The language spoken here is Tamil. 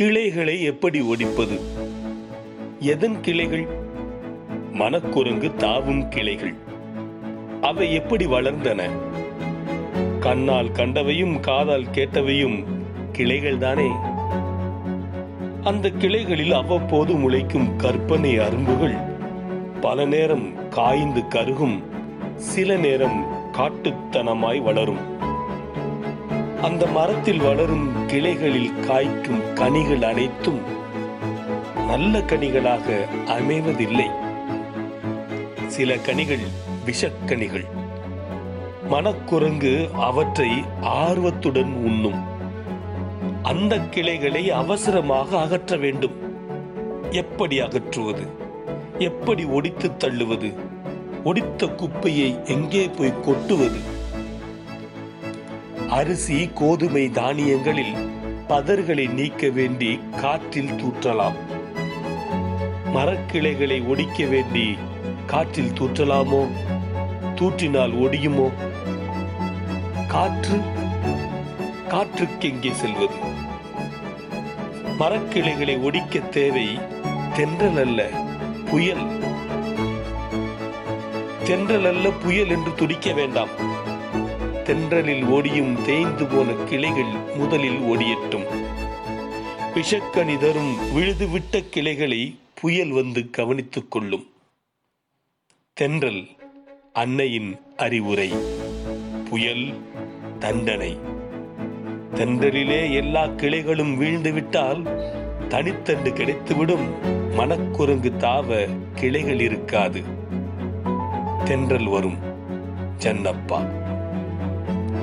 கிளைகளை எப்படி ஒடிப்பது? எதன் கிளைகள்? மனக்குரங்கு தாவும் கிளைகள். அவை எப்படி வளர்ந்தன? கண்ணால் கண்டவையும் காதால் கேட்டவையும் கிளைகள் தானே? அந்த கிளைகளில் அவ்வப்போது முளைக்கும் கற்பனை அரும்புகள் பல நேரம் காய்ந்து கருகும் சில நேரம் காட்டுத்தனமாய் வளரும். அந்த மரத்தில் வளரும் கிளைகளில் காய்க்கும் கனிகள் அனைத்தும் நல்ல கனிகளாக அமைவதில்லை. சில கனிகள் விஷக்கனிகள். மனக்குரங்கு அவற்றை ஆர்வத்துடன் உண்ணும். அந்த கிளைகளை அவசரமாக அகற்ற வேண்டும். எப்படி அகற்றுவது? எப்படி ஒடித்து தள்ளுவது? ஒடித்த குப்பையை எங்கே போய் கொட்டுவது? அரிசி கோதுமை தானியங்களில் பதர்களை நீக்க வேண்டி காற்றில் தூற்றலாம். மரக்கிளைகளை ஒடிக்க வேண்டி காற்றில் தூற்றலாமோ? தூற்றினால் ஒடியுமோ? காற்று? காற்றுக்கு எங்கே செல்வது? மரக்கிளைகளை ஒடிக்க தேவை தென்றல் அல்ல புயல். தென்றல் அல்ல புயல் என்று துடிக்க வேண்டாம். தென்றலில் ஒடியும் தேய்ந்து போன கிளைகள் முதலில் ஒடியட்டும். விஷக்கனி தரும் விழுதுவிட்ட கிளைகளை புயல் வந்து கவனித்துக் கொள்ளும். தென்றல் அன்னையின் அறிவுரை. புயல் தண்டனை. தென்றலிலே எல்லா கிளைகளும் வீழ்ந்துவிட்டால் தனித்தண்டு கிடைத்துவிடும். மனக்குரங்கு தாவ கிளைகள் இருக்காது. தென்றல் வரும் ஜன்னப்பா.